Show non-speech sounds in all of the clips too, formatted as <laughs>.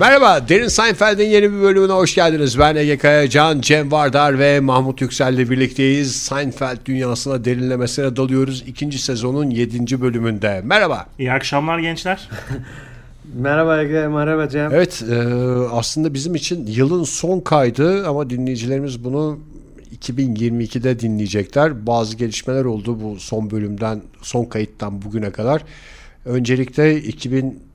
Merhaba, Derin Seinfeld'in yeni bir bölümüne hoş geldiniz. Ben Ege Kayacan, Cem Vardar ve Mahmut Yüksel ile birlikteyiz. Seinfeld dünyasına derinlemesine dalıyoruz. İkinci sezonun yedinci bölümünde. Merhaba. İyi akşamlar gençler. <laughs> Merhaba Ege, merhaba Cem. Evet, e, aslında bizim için yılın son kaydı ama dinleyicilerimiz bunu 2022'de dinleyecekler. Bazı gelişmeler oldu bu son bölümden, son kayıttan bugüne kadar. Öncelikle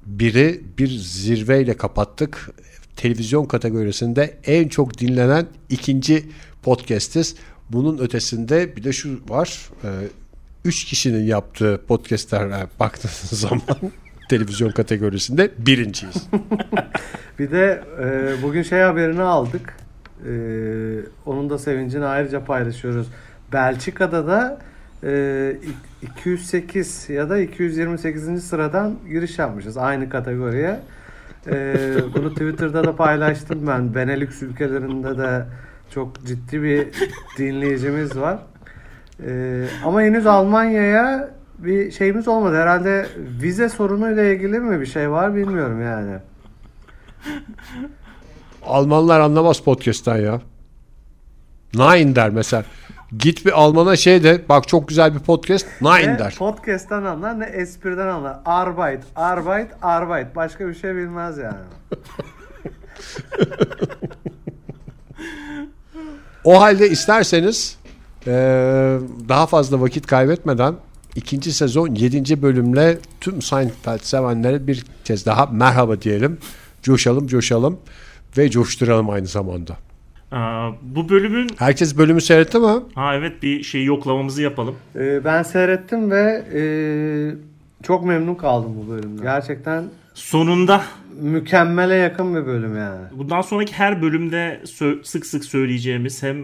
2001'i bir zirveyle kapattık. Televizyon kategorisinde en çok dinlenen ikinci podcastiz. Bunun ötesinde bir de şu var. e, Üç kişinin yaptığı podcastlere baktığınız <laughs> zaman televizyon kategorisinde birinciyiz. <laughs> Bir de e, bugün şey haberini aldık. E, onun da sevincini ayrıca paylaşıyoruz. Belçika'da da 208 ya da 228. sıradan giriş yapmışız aynı kategoriye. E, bunu Twitter'da da paylaştım ben. Benelux ülkelerinde de çok ciddi bir dinleyicimiz var. E, ama henüz Almanya'ya bir şeyimiz olmadı. Herhalde vize sorunuyla ilgili mi bir şey var bilmiyorum yani. Almanlar anlamaz podcast'tan ya. Nein der mesela. Git bir Alman'a şey de bak çok güzel bir podcast Nein Ne der. podcast'tan anlar ne espriden anlar. Arbeit, Arbeit, Arbeit. Başka bir şey bilmez yani. O halde isterseniz eee, daha fazla vakit kaybetmeden ikinci sezon 7. bölümle tüm Seinfeld sevenlere bir kez daha merhaba diyelim. Coşalım coşalım ve coşturalım aynı zamanda. Aa, bu bölümün Herkes bölümü seyretti mi? ha evet bir şey yoklamamızı yapalım. Ee, ben seyrettim ve e, çok memnun kaldım bu bölümden. Gerçekten Sonunda mükemmele yakın bir bölüm yani. bundan sonraki her bölümde sö- sık sık söyleyeceğimiz hem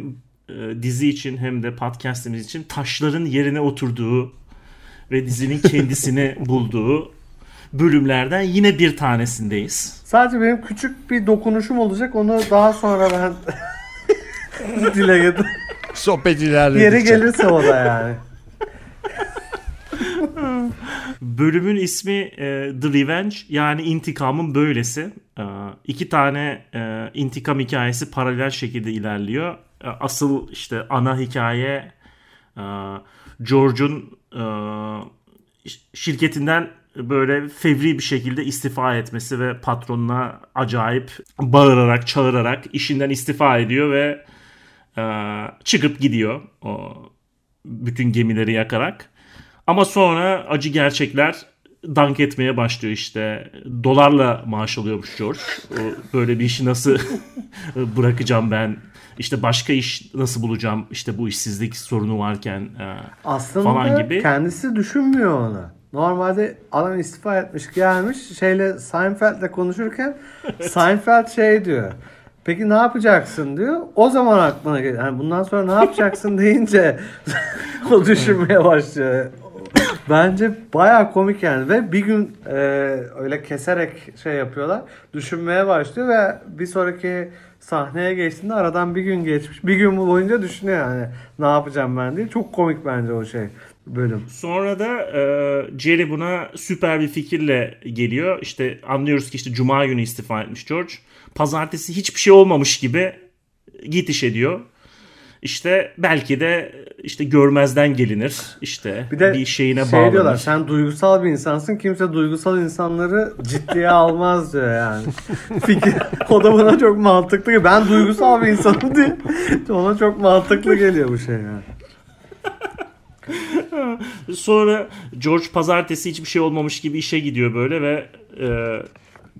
e, dizi için hem de podcast'imiz için taşların yerine oturduğu ve dizinin kendisini <laughs> bulduğu bölümlerden yine bir tanesindeyiz. Sadece benim küçük bir dokunuşum olacak. Onu daha sonra ben <laughs> dile getir. Sohbet ilerledikçe. Yeri gelirse o da yani. Bölümün ismi e, The Revenge yani intikamın böylesi. E, iki tane e, intikam hikayesi paralel şekilde ilerliyor. E, asıl işte ana hikaye e, George'un e, şirketinden böyle fevri bir şekilde istifa etmesi ve patronuna acayip bağırarak çağırarak işinden istifa ediyor ve e, çıkıp gidiyor o bütün gemileri yakarak. Ama sonra acı gerçekler dank etmeye başlıyor işte. Dolarla maaş alıyormuş George. Böyle bir işi nasıl <laughs> bırakacağım ben? İşte başka iş nasıl bulacağım? İşte bu işsizlik sorunu varken e, Aslında falan gibi. kendisi düşünmüyor onu. Normalde adam istifa etmiş gelmiş şeyle Seinfeld'le konuşurken <laughs> Seinfeld şey diyor. Peki ne yapacaksın diyor. O zaman aklına geliyor. Yani bundan sonra ne yapacaksın deyince <laughs> o düşünmeye başlıyor. Bence baya komik yani ve bir gün e, öyle keserek şey yapıyorlar. Düşünmeye başlıyor ve bir sonraki sahneye geçtiğinde aradan bir gün geçmiş. Bir gün boyunca düşünüyor yani ne yapacağım ben diye. Çok komik bence o şey bölüm. Sonra da e, Jerry buna süper bir fikirle geliyor. İşte anlıyoruz ki işte Cuma günü istifa etmiş George. Pazartesi hiçbir şey olmamış gibi git iş ediyor. İşte belki de işte görmezden gelinir. İşte Bir de bir şeyine şey bağlanır. diyorlar sen duygusal bir insansın. Kimse duygusal insanları ciddiye almaz diyor yani. <laughs> Fikir. O da bana çok mantıklı. geliyor. Ben duygusal bir insanım diye. Ona çok mantıklı geliyor bu şey yani. <laughs> Sonra George pazartesi hiçbir şey olmamış gibi işe gidiyor böyle ve e,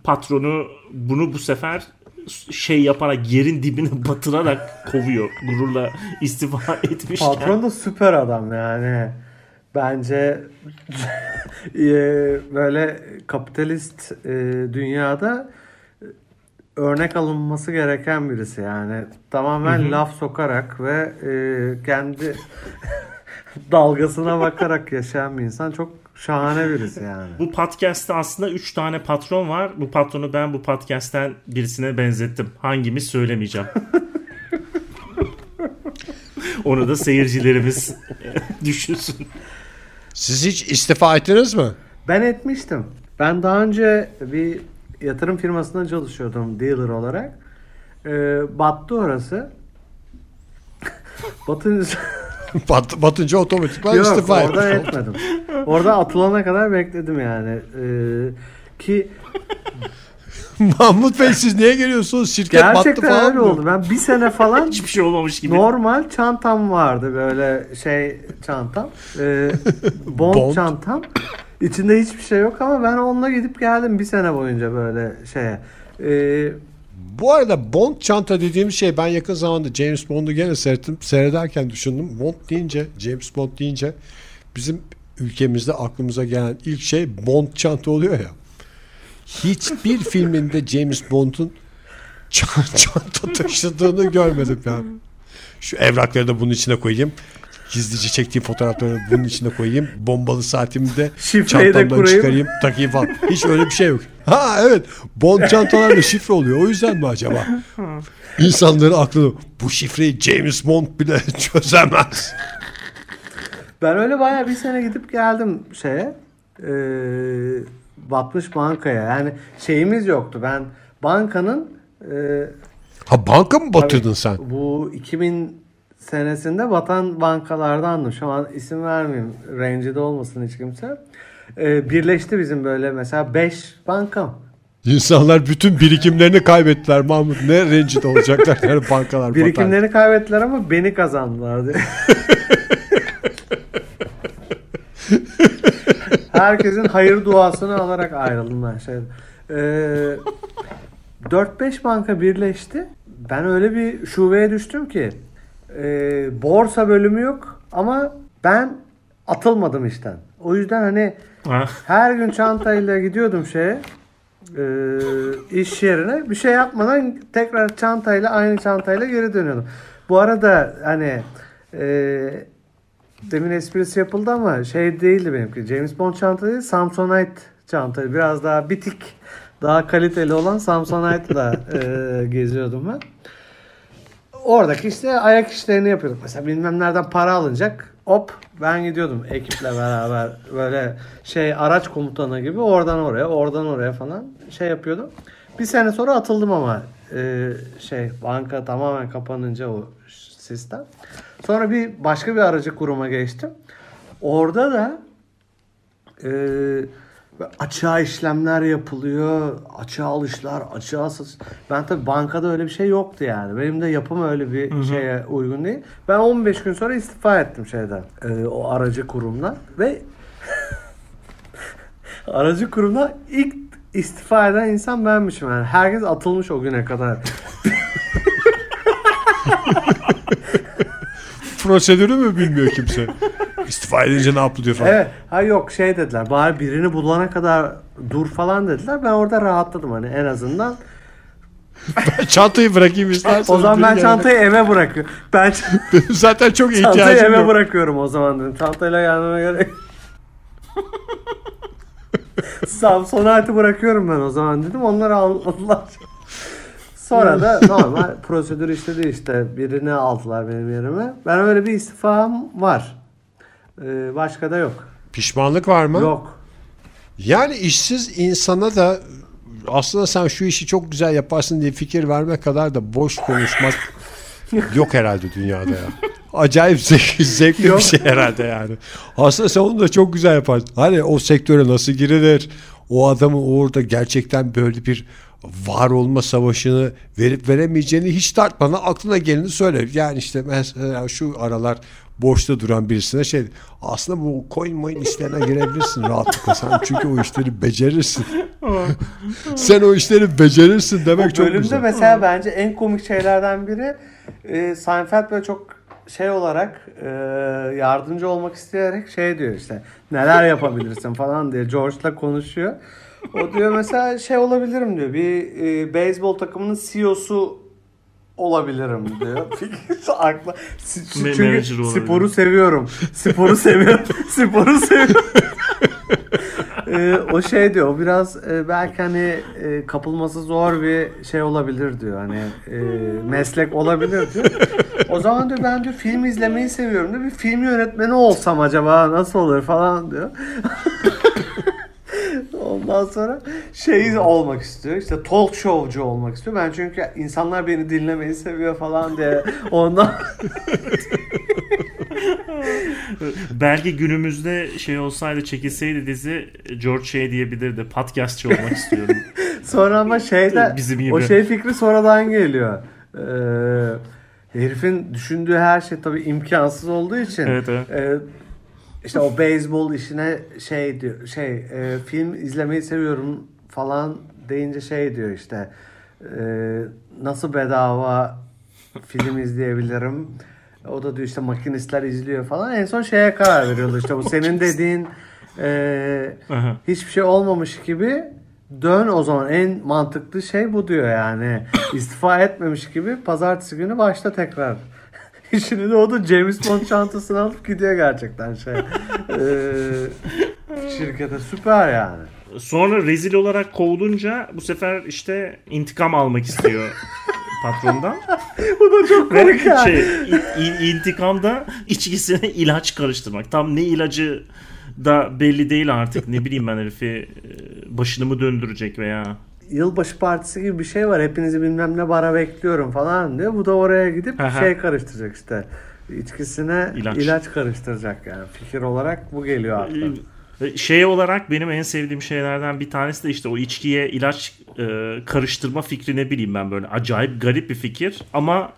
patronu bunu bu sefer şey yaparak yerin dibine <laughs> batırarak kovuyor. Gururla istifa <laughs> etmişken. Patron da süper adam yani. Bence e, böyle kapitalist e, dünyada e, örnek alınması gereken birisi yani. Tamamen laf sokarak ve kendi <laughs> dalgasına bakarak yaşayan bir insan. Çok şahane birisi yani. Bu podcast'te aslında 3 tane patron var. Bu patronu ben bu podcast'ten birisine benzettim. Hangimiz söylemeyeceğim. <laughs> Onu da seyircilerimiz <laughs> düşünsün. Siz hiç istifa ettiniz mi? Ben etmiştim. Ben daha önce bir yatırım firmasında çalışıyordum dealer olarak. Ee, battı orası. Batınca <laughs> Bat, batınca otomatikman Yok istifa orada etmiş. etmedim. Orada atılana kadar bekledim yani. Ee, ki <laughs> Mahmut Bey siz niye geliyorsunuz? Şirket battı gerçekten falan öyle mı? oldu. Ben bir sene falan <laughs> Hiçbir şey olmamış gibi. normal çantam vardı böyle şey çantam. Ee, bond, Bond. çantam. İçinde hiçbir şey yok ama ben onunla gidip geldim bir sene boyunca böyle şeye. Ee, Bu arada Bond çanta dediğim şey ben yakın zamanda James Bond'u gene seyrettim. Seyrederken düşündüm. Bond deyince, James Bond deyince bizim ülkemizde aklımıza gelen ilk şey Bond çanta oluyor ya. Hiçbir <laughs> filminde James Bond'un çanta taşıdığını görmedim ya. Şu evrakları da bunun içine koyayım. Gizlice çektiğim fotoğrafları bunun içine koyayım. Bombalı saatimi de Şifreyi de çantamdan kurayım. çıkarayım, takayım falan. Hiç öyle bir şey yok. Ha evet. Bond <laughs> çantalarla şifre oluyor. O yüzden mi acaba? <laughs> İnsanların aklını bu şifreyi James Bond bile <laughs> çözemez. Ben öyle bayağı bir sene gidip geldim şeye. E, batmış bankaya. Yani şeyimiz yoktu. Ben bankanın e, Ha banka mı batırdın sen? bu 2000 senesinde batan bankalardandım. Şu an isim vermeyeyim. Rencide olmasın hiç kimse. E, birleşti bizim böyle mesela 5 bankam. İnsanlar bütün birikimlerini kaybettiler Mahmut. Ne rencide olacaklar yani <laughs> bankalar batar. Birikimlerini kaybettiler ama beni kazandılar diye. <laughs> Herkesin hayır duasını alarak ayrıldım ben şey. Ee, 4-5 banka birleşti. Ben öyle bir şubeye düştüm ki e, borsa bölümü yok ama ben atılmadım işten. O yüzden hani Ha. her gün çantayla gidiyordum şeye e, iş yerine bir şey yapmadan tekrar çantayla aynı çantayla geri dönüyordum. Bu arada hani e, demin esprisi yapıldı ama şey değildi benimki. James Bond çanta değil Samsonite çanta. Biraz daha bitik daha kaliteli olan Samsonite'la e, geziyordum ben. Oradaki işte ayak işlerini yapıyorduk. Mesela bilmem nereden para alınacak. Hop ben gidiyordum ekiple beraber böyle şey araç komutanı gibi oradan oraya oradan oraya falan şey yapıyordum. Bir sene sonra atıldım ama e, şey banka tamamen kapanınca o sistem. Sonra bir başka bir aracı kuruma geçtim. Orada da e, açığa işlemler yapılıyor, açığa alışlar, açığa satış. Ben tabii bankada öyle bir şey yoktu yani. Benim de yapım öyle bir şeye uygun değil. Ben 15 gün sonra istifa ettim şeyden, e, o aracı kurumdan ve <laughs> aracı kurumdan ilk istifa eden insan benmişim yani. Herkes atılmış o güne kadar. <laughs> Prosedürü mü bilmiyor kimse? İstifa edince ne yapılıyor falan. Evet. Ha yok şey dediler. Bari birini bulana kadar dur falan dediler. Ben orada rahatladım hani en azından. <laughs> Çantayı bırakayım isterseniz. O zaman ben çantayı eve bırakıyorum. Ben <laughs> zaten çok çantayı ihtiyacım eve yok. bırakıyorum o zaman dedim. Çantayla gelmeme gerek. <laughs> Samsonite'ı bırakıyorum ben o zaman dedim. Onlar aldılar. Sonra da normal prosedür işledi işte. Birini aldılar benim yerime. Ben öyle bir istifam var. Ee, başka da yok. Pişmanlık var mı? Yok. Yani işsiz insana da aslında sen şu işi çok güzel yaparsın diye fikir vermek kadar da boş konuşmak <laughs> yok herhalde dünyada ya. Acayip zevkli, zevkli bir şey herhalde yani. Aslında sen onu da çok güzel yaparsın. Hani o sektöre nasıl girilir? O adamın orada gerçekten böyle bir var olma savaşını verip veremeyeceğini hiç tartmadan aklına geleni söyle. Yani işte mesela şu aralar boşta duran birisine şey aslında bu coin moin işlerine girebilirsin rahatlıkla sen çünkü o işleri becerirsin. <laughs> sen o işleri becerirsin demek O çok bölümde güzel. mesela bence en komik şeylerden biri e, Seinfeld böyle çok şey olarak e, yardımcı olmak isteyerek şey diyor işte neler yapabilirsin falan diye George'la konuşuyor. O diyor mesela şey olabilirim diyor bir e, beyzbol takımının CEO'su olabilirim diyor. <laughs> Akla, çünkü sporu seviyorum. Sporu seviyorum. <laughs> sporu seviyorum. <laughs> Ee, o şey diyor o biraz e, belki hani e, kapılması zor bir şey olabilir diyor hani e, meslek olabilir diyor. O zaman diyor ben diyor film izlemeyi seviyorum diyor bir film yönetmeni olsam acaba nasıl olur falan diyor. Ondan sonra şey olmak istiyor. İşte talk showcu olmak istiyor. Ben çünkü insanlar beni dinlemeyi seviyor falan diye. Ondan <laughs> Belki günümüzde şey olsaydı çekilseydi dizi George şey diyebilirdi. Podcastçı olmak istiyorum. <laughs> sonra ama şeyde <laughs> Bizim gibi. o şey fikri sonradan geliyor. Ee, herifin düşündüğü her şey tabii imkansız olduğu için Evet, evet. e, işte o beyzbol işine şey diyor şey e, film izlemeyi seviyorum falan deyince şey diyor işte e, nasıl bedava film izleyebilirim? O da diyor işte makinistler izliyor falan. En son şeye karar veriyorlar işte bu senin dediğin e, hiçbir şey olmamış gibi dön o zaman. En mantıklı şey bu diyor yani. İstifa etmemiş gibi pazartesi günü başta tekrar İşini de o da James Bond çantasını alıp gidiyor gerçekten şey. Ee, şirkete süper yani. Sonra rezil olarak kovulunca bu sefer işte intikam almak istiyor patrondan. <laughs> Bu da çok komik yani. şey, in- in- intikamda içkisine ilaç karıştırmak. Tam ne ilacı da belli değil artık. Ne bileyim ben herifi e, başını mı döndürecek veya Yılbaşı partisi gibi bir şey var. Hepinizi bilmem ne bara bekliyorum falan diyor. Bu da oraya gidip Aha. şey karıştıracak işte. İçkisine İlaç. ilaç, karıştıracak yani. Fikir olarak bu geliyor akla. E, şey olarak benim en sevdiğim şeylerden bir tanesi de işte o içkiye ilaç e, karıştırma fikri ne bileyim ben böyle acayip garip bir fikir ama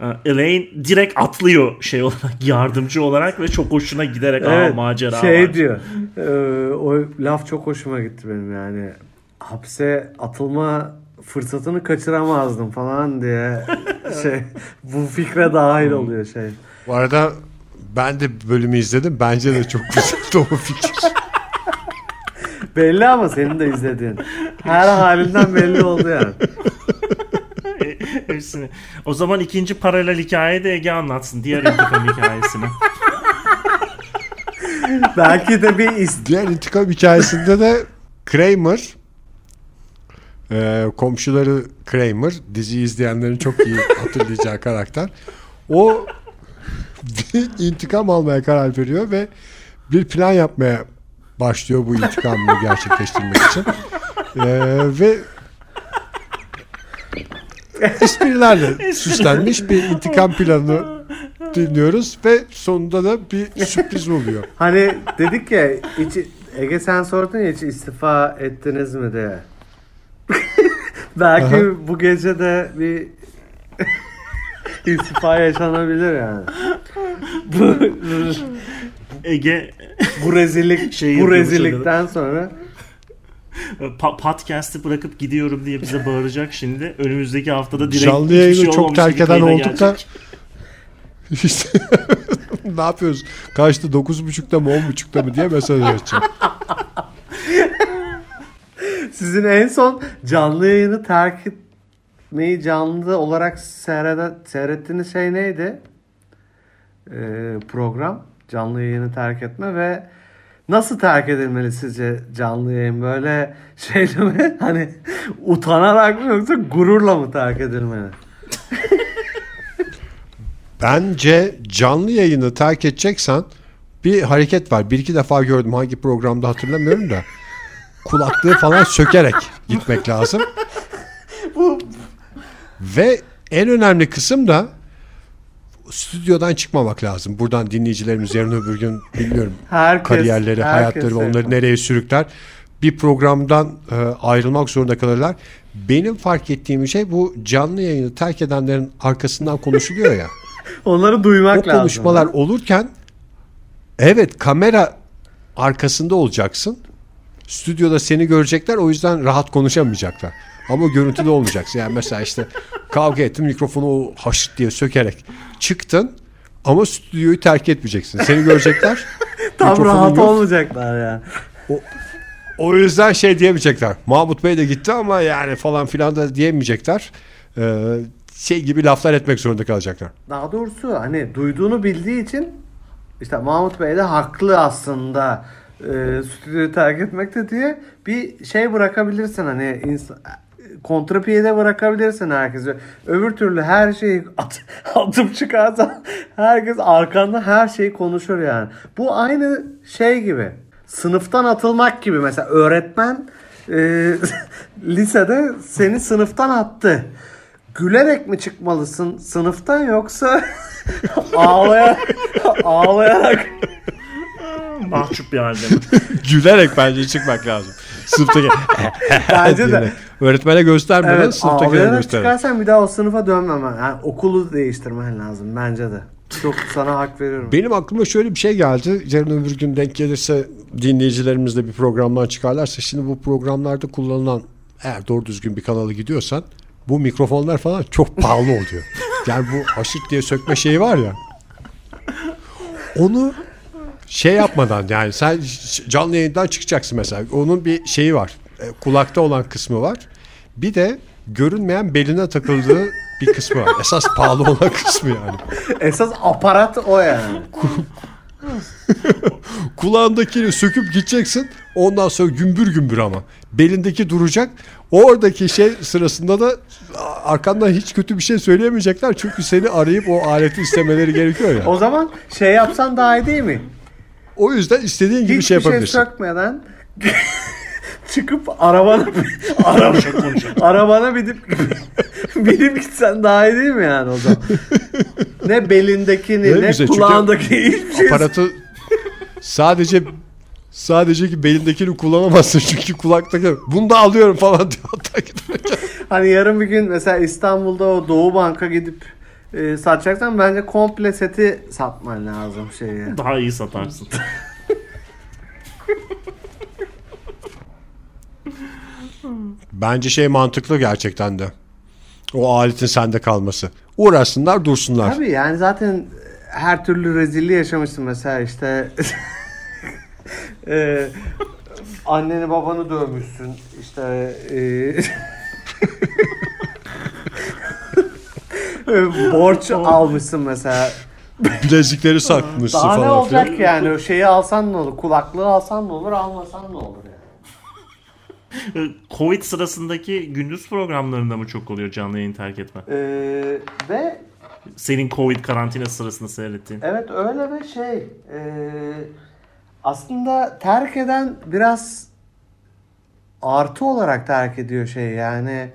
e, Elaine direkt atlıyor şey olarak <laughs> yardımcı olarak ve çok hoşuna giderek Evet, macera şey var. diyor. e, o laf çok hoşuma gitti benim yani. Hapse atılma fırsatını kaçıramazdım falan diye <laughs> şey bu fikre dahil oluyor şey. Bu arada ben de bölümü izledim. Bence de çok güzeldi o fikir. <laughs> Belli ama senin de izlediğin. Her halinden belli oldu yani. <laughs> Hepsini. O zaman ikinci paralel hikayeyi de Ege anlatsın. Diğer intikam hikayesini. Belki de bir is- Diğer intikam hikayesinde de Kramer e, komşuları Kramer diziyi izleyenlerin çok iyi <laughs> hatırlayacağı karakter. O bir intikam almaya karar veriyor ve bir plan yapmaya başlıyor bu intikamını <laughs> gerçekleştirmek için. E, ve esprilerle süslenmiş bir intikam planı dinliyoruz ve sonunda da bir sürpriz oluyor. hani dedik ya içi, Ege sen sordun ya hiç istifa ettiniz mi diye. <laughs> Belki Aha. bu gece de bir <laughs> istifa yaşanabilir yani. bu, Ege bu rezillik <laughs> Şey bu rezillikten sonra pa- podcast'ı bırakıp gidiyorum diye bize bağıracak şimdi. Önümüzdeki haftada direkt Canlı yayını şey çok terk eden olduk da işte ne yapıyoruz? Kaçta 9.30'da mı 10.30'da mı diye mesaj açacağım. Sizin en son canlı yayını terk etmeyi canlı olarak seyreden, seyrettiğiniz şey neydi? Ee, program. Canlı yayını terk etme ve nasıl terk edilmeli sizce canlı yayın? Böyle şeyle mi? <laughs> Hani utanarak mı yoksa gururla mı terk edilmeli? <laughs> Bence canlı yayını terk edeceksen bir hareket var. Bir iki defa gördüm hangi programda hatırlamıyorum da. <laughs> Kulaklığı falan sökerek gitmek lazım. Ve en önemli kısım da stüdyodan çıkmamak lazım. Buradan dinleyicilerimiz yarın öbür gün bilmiyorum Herkes, kariyerleri, hayatları herkes- onları nereye sürükler. Bir programdan e, ayrılmak zorunda kalırlar. Benim fark ettiğim şey bu canlı yayını terk edenlerin arkasından konuşuluyor ya. <laughs> Onları duymak o lazım. konuşmalar olurken evet kamera arkasında olacaksın. Stüdyoda seni görecekler o yüzden rahat konuşamayacaklar. Ama görüntüde olmayacaksın. Yani mesela işte kavga ettin mikrofonu o haşırt diye sökerek çıktın ama stüdyoyu terk etmeyeceksin. Seni görecekler. <laughs> Tam rahat yok. olmayacaklar yani. O yüzden şey diyemeyecekler. Mahmut Bey de gitti ama yani falan filan da diyemeyecekler. Ee, şey gibi laflar etmek zorunda kalacaklar. Daha doğrusu hani duyduğunu bildiği için işte Mahmut Bey de haklı aslında e, stüdyoyu terk etmekte diye bir şey bırakabilirsin hani insan, kontrapiyede bırakabilirsin herkese. Öbür türlü her şeyi <laughs> at, atıp çıkarsan herkes arkanda her şeyi konuşur yani. Bu aynı şey gibi. Sınıftan atılmak gibi mesela öğretmen e, <laughs> lisede seni sınıftan attı. Gülerek mi çıkmalısın sınıftan yoksa <laughs> ağlayarak ağlayarak Mahcup bir halde. mi? Gülerek bence çıkmak lazım. Sınıftaki <laughs> bence de. Öğretmene göstermeden Evet, sınıftakilere göster. çıkarsan bir daha o sınıfa dönmemen. Yani okulu değiştirmen lazım bence de. Çok sana hak veriyorum. Benim aklıma şöyle bir şey geldi. Yarın öbür gün denk gelirse dinleyicilerimiz de bir programdan çıkarlarsa şimdi bu programlarda kullanılan eğer doğru düzgün bir kanalı gidiyorsan bu mikrofonlar falan çok pahalı oluyor. Yani bu haşırt diye sökme şeyi var ya. Onu şey yapmadan yani sen canlı yayından çıkacaksın mesela. Onun bir şeyi var. E, Kulakta olan kısmı var. Bir de görünmeyen beline takıldığı <laughs> bir kısmı var. Esas pahalı olan kısmı yani. Esas aparat o yani. <laughs> Kulağındakini söküp gideceksin. Ondan sonra gümbür gümbür ama. Belindeki duracak. Oradaki şey sırasında da arkandan hiç kötü bir şey söyleyemeyecekler. Çünkü seni arayıp o aleti istemeleri gerekiyor ya. O zaman şey yapsan daha iyi değil mi? O yüzden istediğin gibi Hiçbir şey şey yapabilirsin. sökmeden <laughs> çıkıp arabana araba, arabana binip binip gitsen daha iyi değil mi yani o zaman? <laughs> Ne belindekini Ne ne, güzel, kulağındaki hiçbir şey Aparatı sadece sadece ki belindekini kullanamazsın çünkü kulaktaki bunu da alıyorum falan giderken. Hani yarın bir gün mesela İstanbul'da o Doğu Bank'a gidip e, satacaksan bence komple seti satman lazım şeyi. <laughs> Daha iyi satarsın. Bence şey mantıklı gerçekten de. O aletin sende kalması. Uğraşsınlar dursunlar. Tabii yani zaten her türlü rezilliği yaşamışsın mesela işte <laughs> e, anneni babanı dövmüşsün işte e, e, <laughs> <laughs> borç almışsın mesela. Bilezikleri saklamışsın Daha ne falan olacak filan. ki yani o şeyi alsan ne olur kulaklığı alsan ne olur almasan ne olur yani. Covid sırasındaki gündüz programlarında mı çok oluyor canlı yayın terk etme? E, ve Senin Covid karantina sırasında seyrettiğin. Evet öyle ve şey e, aslında terk eden biraz artı olarak terk ediyor şey yani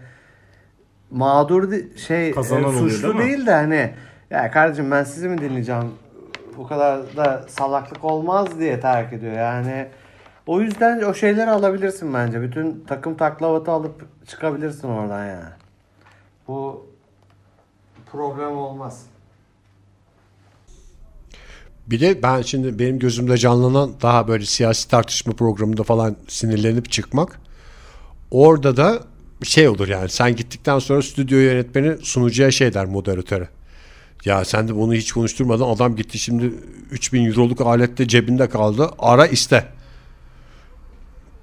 mağdur di- şey e, Kazanan oluyor, suçlu değil mi? değil de hani ya kardeşim ben sizi mi dinleyeceğim bu kadar da salaklık olmaz diye terk ediyor yani o yüzden o şeyleri alabilirsin bence bütün takım taklavatı alıp çıkabilirsin oradan yani bu problem olmaz. Bir de ben şimdi benim gözümde canlanan daha böyle siyasi tartışma programında falan sinirlenip çıkmak. Orada da şey olur yani sen gittikten sonra stüdyo yönetmeni sunucuya şey der moderatöre. Ya sen de bunu hiç konuşturmadan adam gitti şimdi 3000 euroluk alette cebinde kaldı. Ara iste.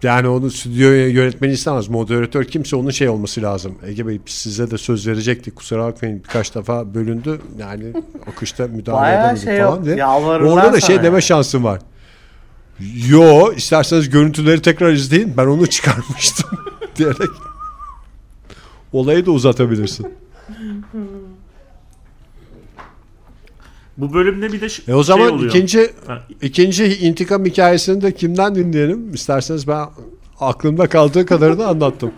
Yani onu stüdyo yönetmeni istemez. Moderatör kimse onun şey olması lazım. Ege Bey size de söz verecektik. Kusura bakmayın birkaç defa bölündü. Yani akışta müdahale edemedik şey falan diye. Orada da şey sana deme yani. şansım var. Yo isterseniz görüntüleri tekrar izleyin. Ben onu çıkarmıştım <laughs> diyerek olayı da uzatabilirsin. Bu bölümde bir de ş- E o zaman şey oluyor. ikinci Ha, ikinci intikam hikayesini de kimden dinleyelim? İsterseniz ben aklımda kaldığı kadarını anlattım.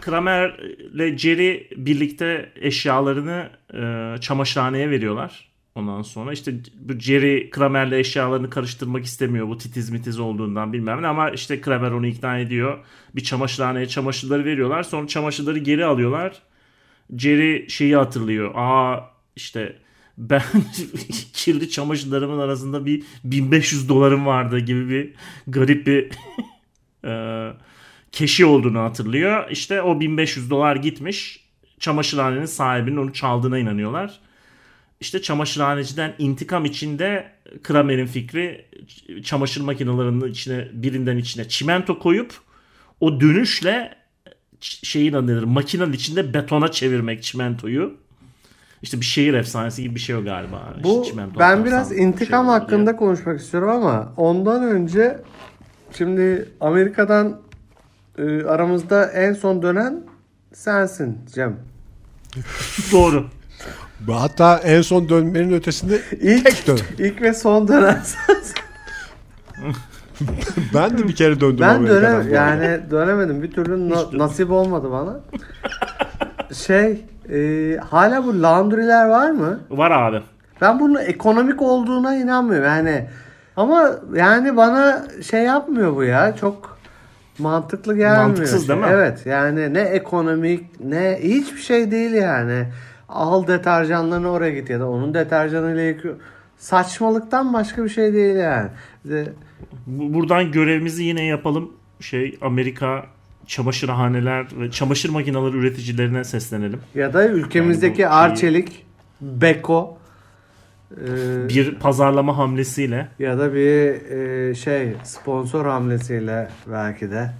Kramer ile Jerry birlikte eşyalarını e, çamaşırhaneye veriyorlar. Ondan sonra işte bu Jerry Kramer'le eşyalarını karıştırmak istemiyor bu titiz mitiz olduğundan bilmem ne ama işte Kramer onu ikna ediyor. Bir çamaşırhaneye çamaşırları veriyorlar. Sonra çamaşırları geri alıyorlar. Jerry şeyi hatırlıyor. Aa işte ben <laughs> kirli çamaşırlarımın arasında bir 1500 dolarım vardı gibi bir garip bir <laughs> keşi olduğunu hatırlıyor. İşte o 1500 dolar gitmiş. Çamaşırhanenin sahibinin onu çaldığına inanıyorlar. İşte çamaşırhaneciden intikam içinde Kramer'in fikri çamaşır makinelerinin içine birinden içine çimento koyup o dönüşle şeyin adı nedir? Makinenin içinde betona çevirmek çimentoyu. İşte bir şehir efsanesi gibi bir şey o galiba. İşte Bu çimento ben biraz intikam şey hakkında diye. konuşmak istiyorum ama ondan önce şimdi Amerika'dan e, aramızda en son dönen sensin Cem. Doğru. Hatta en son dönmenin ötesinde İlk, tek dön. ilk ve son dönen sensin. <laughs> ben de bir kere döndüm Ben Amerika'dan dönem yani dönemedim. Bir türlü na- nasip olmadı bana. şey e, hala bu laundry'ler var mı? Var abi. Ben bunun ekonomik olduğuna inanmıyorum. Yani ama yani bana şey yapmıyor bu ya. Çok mantıklı gelmiyor. Mantıksız değil mi? Evet. Yani ne ekonomik ne hiçbir şey değil yani. Al deterjanlarını oraya git ya da onun deterjanıyla yıkıyor. Saçmalıktan başka bir şey değil yani. De Bu- Buradan görevimizi yine yapalım. Şey Amerika çamaşırhaneler ve çamaşır makineleri üreticilerine seslenelim. Ya da ülkemizdeki Yani bu şeyi- Arçelik, Beko e, Bir pazarlama hamlesiyle ya da bir e, şey sponsor hamlesiyle belki de.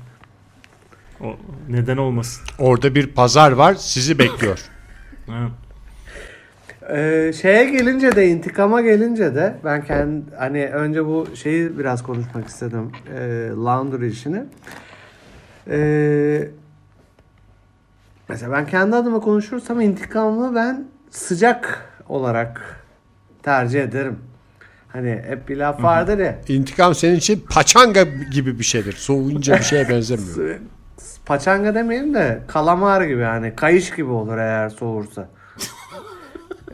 o neden olmasın. Orada bir pazar var sizi bekliyor. <laughs> Ha. E, şeye gelince de intikama gelince de ben kendi hani önce bu şeyi biraz konuşmak istedim. E, laundry işini. E, mesela ben kendi adıma konuşursam intikamı ben sıcak olarak tercih ederim. Hani hep bir laf vardır ya. İntikam senin için paçanga gibi bir şeydir. Soğuyunca bir şeye benzemiyor. <laughs> Paçanga demeyelim de kalamar gibi yani kayış gibi olur eğer soğursa.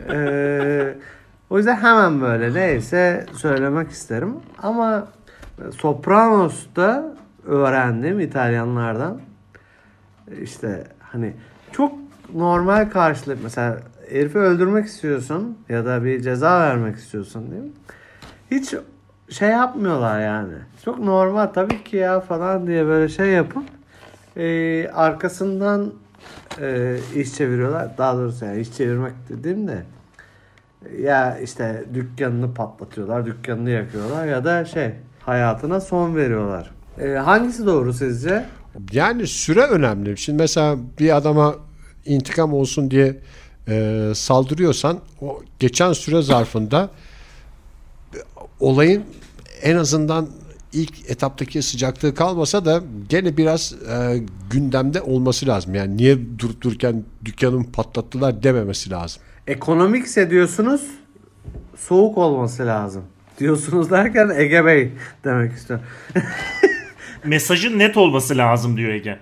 Ee, o yüzden hemen böyle neyse söylemek isterim. Ama Sopranos'ta öğrendim İtalyanlardan. İşte hani çok normal karşılık mesela herifi öldürmek istiyorsun ya da bir ceza vermek istiyorsun değil mi? Hiç şey yapmıyorlar yani. Çok normal tabii ki ya falan diye böyle şey yapıp e, arkasından e, iş çeviriyorlar. Daha doğrusu yani iş çevirmek dediğim de ya işte dükkanını patlatıyorlar, dükkanını yakıyorlar ya da şey hayatına son veriyorlar. E, hangisi doğru sizce? Yani süre önemli. Şimdi mesela bir adama intikam olsun diye e, saldırıyorsan o geçen süre zarfında olayın en azından ilk etaptaki sıcaklığı kalmasa da gene biraz e, gündemde olması lazım. Yani niye durup dururken dükkanımı patlattılar dememesi lazım. Ekonomikse diyorsunuz soğuk olması lazım. Diyorsunuz derken Ege Bey demek istiyorum. <laughs> Mesajın net olması lazım diyor Ege.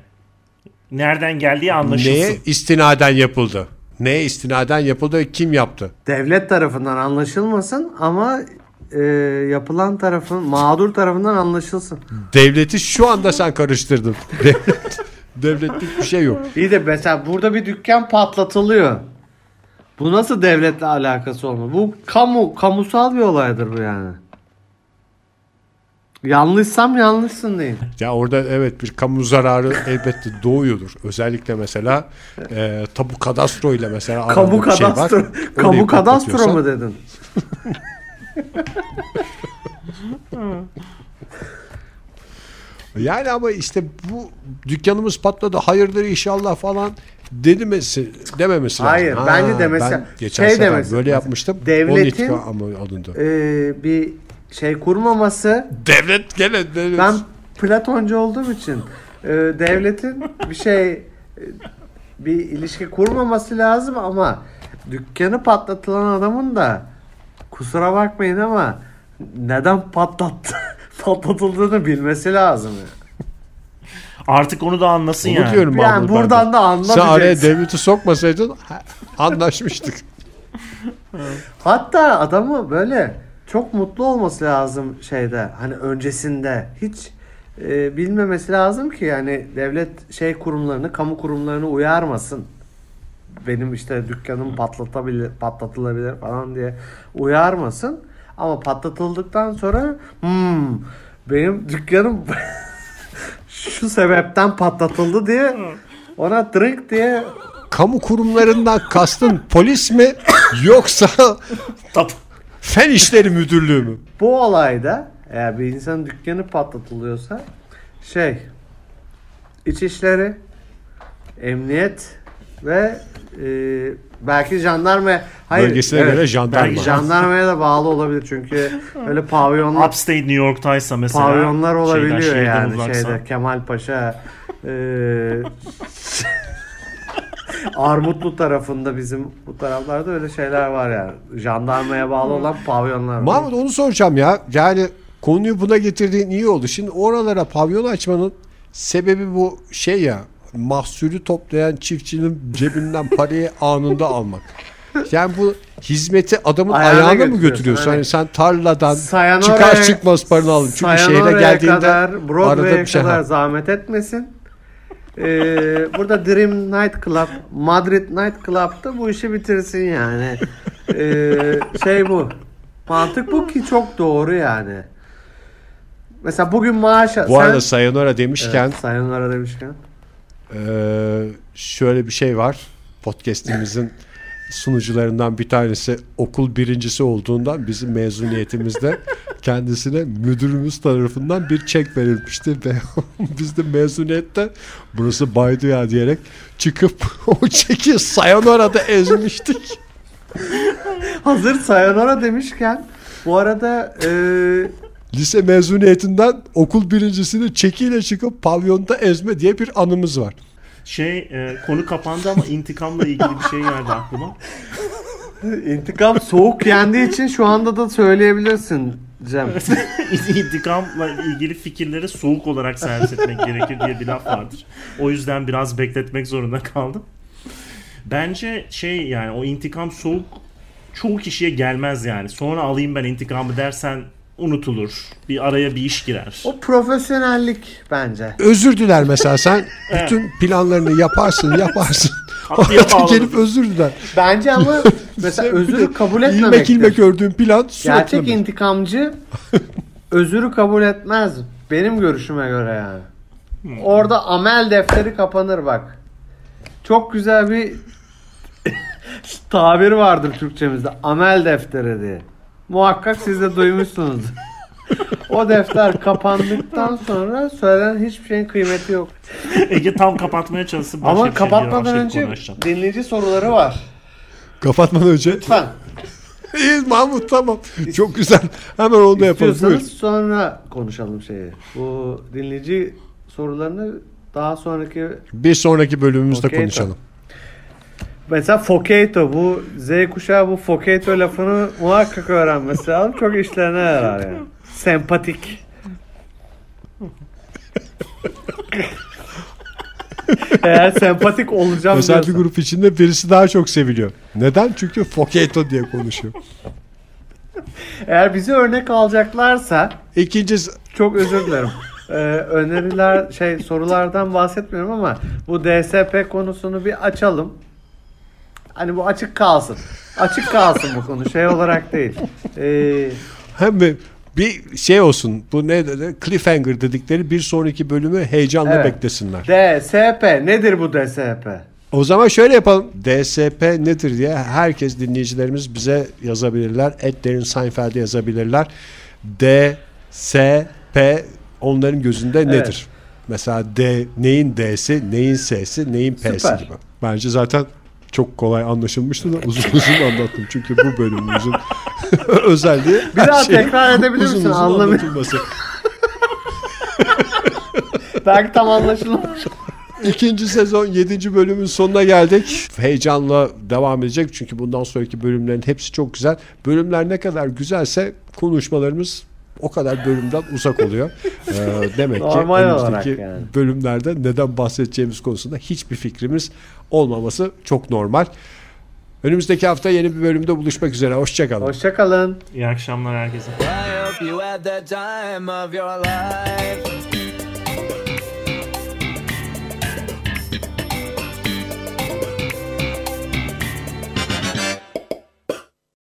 Nereden geldiği anlaşılsın. Neye istinaden yapıldı? Neye istinaden yapıldı ve kim yaptı? Devlet tarafından anlaşılmasın ama e, yapılan tarafın mağdur tarafından anlaşılsın. Devleti şu anda sen karıştırdın. <laughs> Devlet, devletlik bir şey yok. İyi de mesela burada bir dükkan patlatılıyor. Bu nasıl devletle alakası olma? Bu kamu kamusal bir olaydır bu yani. Yanlışsam yanlışsın deyin. Ya orada evet bir kamu zararı elbette doğuyordur. Özellikle mesela e, tabu kadastro ile mesela Kamu bir şey var. kadastro. Kamu kadastro mu dedin? <laughs> <laughs> Yani ama işte bu dükkanımız patladı hayırdır inşallah falan dedimesi dememesi lazım. Hayır, bence demesi- Ben geçen şey sefer demesi- böyle yapmıştım. devletin- intikamı alındı. Ee, bir şey kurmaması Devlet gene devlet. Ben Platoncu olduğum için e, devletin bir şey e, bir ilişki kurmaması lazım ama dükkanı patlatılan adamın da kusura bakmayın ama neden patlattı <laughs> patlatıldığını bilmesi lazım. yani. Artık onu da anlasın Onu yani. diyorum Yani Mahmut buradan da anla Sen araya devleti sokmasaydın anlaşmıştık. <laughs> Hatta adamı böyle çok mutlu olması lazım şeyde hani öncesinde hiç e, bilmemesi lazım ki yani devlet şey kurumlarını kamu kurumlarını uyarmasın. Benim işte dükkanım patlatabilir patlatılabilir falan diye uyarmasın. Ama patlatıldıktan sonra hmm, benim dükkanım <laughs> şu sebepten patlatıldı diye ona drink diye Kamu kurumlarından kastın polis mi yoksa fen işleri müdürlüğü mü? Bu olayda eğer bir insanın dükkanı patlatılıyorsa şey İçişleri, Emniyet ve e, belki jandarma hayır Bölgesine göre jandarma. belki jandarmaya da bağlı olabilir çünkü <laughs> öyle pavyonlar Upstate New York'taysa mesela. pavyonlar şeyden, olabiliyor şehirden yani uzaksa. şeyde Kemal Paşa e, <laughs> Armutlu tarafında bizim bu taraflarda öyle şeyler var yani. Jandarmaya bağlı olan pavyonlar var. Mahmut onu soracağım ya. Yani konuyu buna getirdiğin iyi oldu. Şimdi oralara pavyon açmanın sebebi bu şey ya mahsulü toplayan çiftçinin cebinden parayı anında almak. Yani bu hizmeti adamın Ayağına ayağına, mı götürüyorsun, hani Hani sen tarladan Sayanora'ya- çıkar çıkmaz paranı aldın. Çünkü şehre geldiğinde kadar, arada bir şey kadar zahmet etmesin. Ee, burada Dream Night Club, Madrid Night Club'da bu işi bitirsin yani. Ee, şey bu. Mantık bu ki çok doğru yani. Mesela bugün maaş... Bu arada Sayonara demişken Evet, Sayonara demişken. Ee, şöyle bir şey var. Podcast'imizin sunucularından bir tanesi okul birincisi olduğundan bizim mezuniyetimizde <laughs> kendisine müdürümüz tarafından bir çek verilmişti ve <laughs> biz de mezuniyette burası baydı ya diyerek çıkıp <laughs> o çeki Sayonora'da ezmiştik. Hazır Sayonara demişken bu arada e, Lise mezuniyetinden okul birincisini çekiyle çıkıp pavyonda ezme diye bir anımız var. Şey e, konu kapandı ama intikamla ilgili bir şey geldi aklıma. <laughs> intikam soğuk yendiği için şu anda da söyleyebilirsin Cem. <laughs> İntikamla ilgili fikirleri soğuk olarak servis etmek gerekir diye bir laf vardır. O yüzden biraz bekletmek zorunda kaldım. Bence şey yani o intikam soğuk çoğu kişiye gelmez yani. Sonra alayım ben intikamı dersen unutulur. Bir araya bir iş girer. O profesyonellik bence. Özür diler mesela <laughs> sen bütün planlarını yaparsın <laughs> yaparsın. Orada gelip özür diler. Bence ama <laughs> mesela özürü kabul İlmek etmemektir. ilmek gördüğün plan suratına Gerçek bir- intikamcı özürü kabul etmez. Benim görüşüme göre yani. Orada amel defteri kapanır bak. Çok güzel bir tabir vardır Türkçemizde. Amel defteri diye. Muhakkak siz de duymuşsunuz. o defter kapandıktan sonra söylenen hiçbir şeyin kıymeti yok. Ege tam kapatmaya çalışsın. başka Ama bir şey kapatmadan önce dinleyici soruları var. Kapatmadan önce. Lütfen. İyi Mahmut tamam. Çok güzel. Hemen onu da yapalım. İstiyorsanız Buyur. sonra konuşalım şeyi. Bu dinleyici sorularını daha sonraki Bir sonraki bölümümüzde Okey, konuşalım. Mesela Fokeito bu Z kuşağı bu Fokeito lafını muhakkak öğrenmesi lazım. Çok işlerine yarar yani. Sempatik. Eğer sempatik olacağım Mesela bir diyorsan. grup içinde birisi daha çok seviliyor. Neden? Çünkü Foketo diye konuşuyor. Eğer bizi örnek alacaklarsa İkincisi Çok özür dilerim. Ee, öneriler şey sorulardan bahsetmiyorum ama bu DSP konusunu bir açalım. Hani bu açık kalsın. Açık kalsın bu konu şey olarak değil. Ee, hem bir şey olsun. Bu ne dedi? Cliffhanger dedikleri bir sonraki bölümü heyecanla Evet. beklesinler. DSP nedir bu DSP? O zaman şöyle yapalım. DSP nedir diye herkes dinleyicilerimiz bize yazabilirler. Etlerin Seinfeld'e yazabilirler. DSP onların gözünde nedir? Mesela D neyin D'si, neyin S'si, neyin P'si Süper. gibi. Bence zaten çok kolay anlaşılmıştı da uzun <laughs> uzun anlattım. Çünkü bu bölümümüzün <laughs> özelliği Bir daha tekrar edebilir uzun misin? uzun Anlamı- anlatılması. <laughs> Belki tam anlaşılmamış. İkinci sezon 7. bölümün sonuna geldik. Heyecanla devam edecek çünkü bundan sonraki bölümlerin hepsi çok güzel. Bölümler ne kadar güzelse konuşmalarımız o kadar bölümden uzak oluyor. Ee, demek ki Normal önümüzdeki yani. bölümlerde neden bahsedeceğimiz konusunda hiçbir fikrimiz olmaması çok normal. Önümüzdeki hafta yeni bir bölümde buluşmak üzere. Hoşçakalın. Hoşçakalın. İyi akşamlar herkese.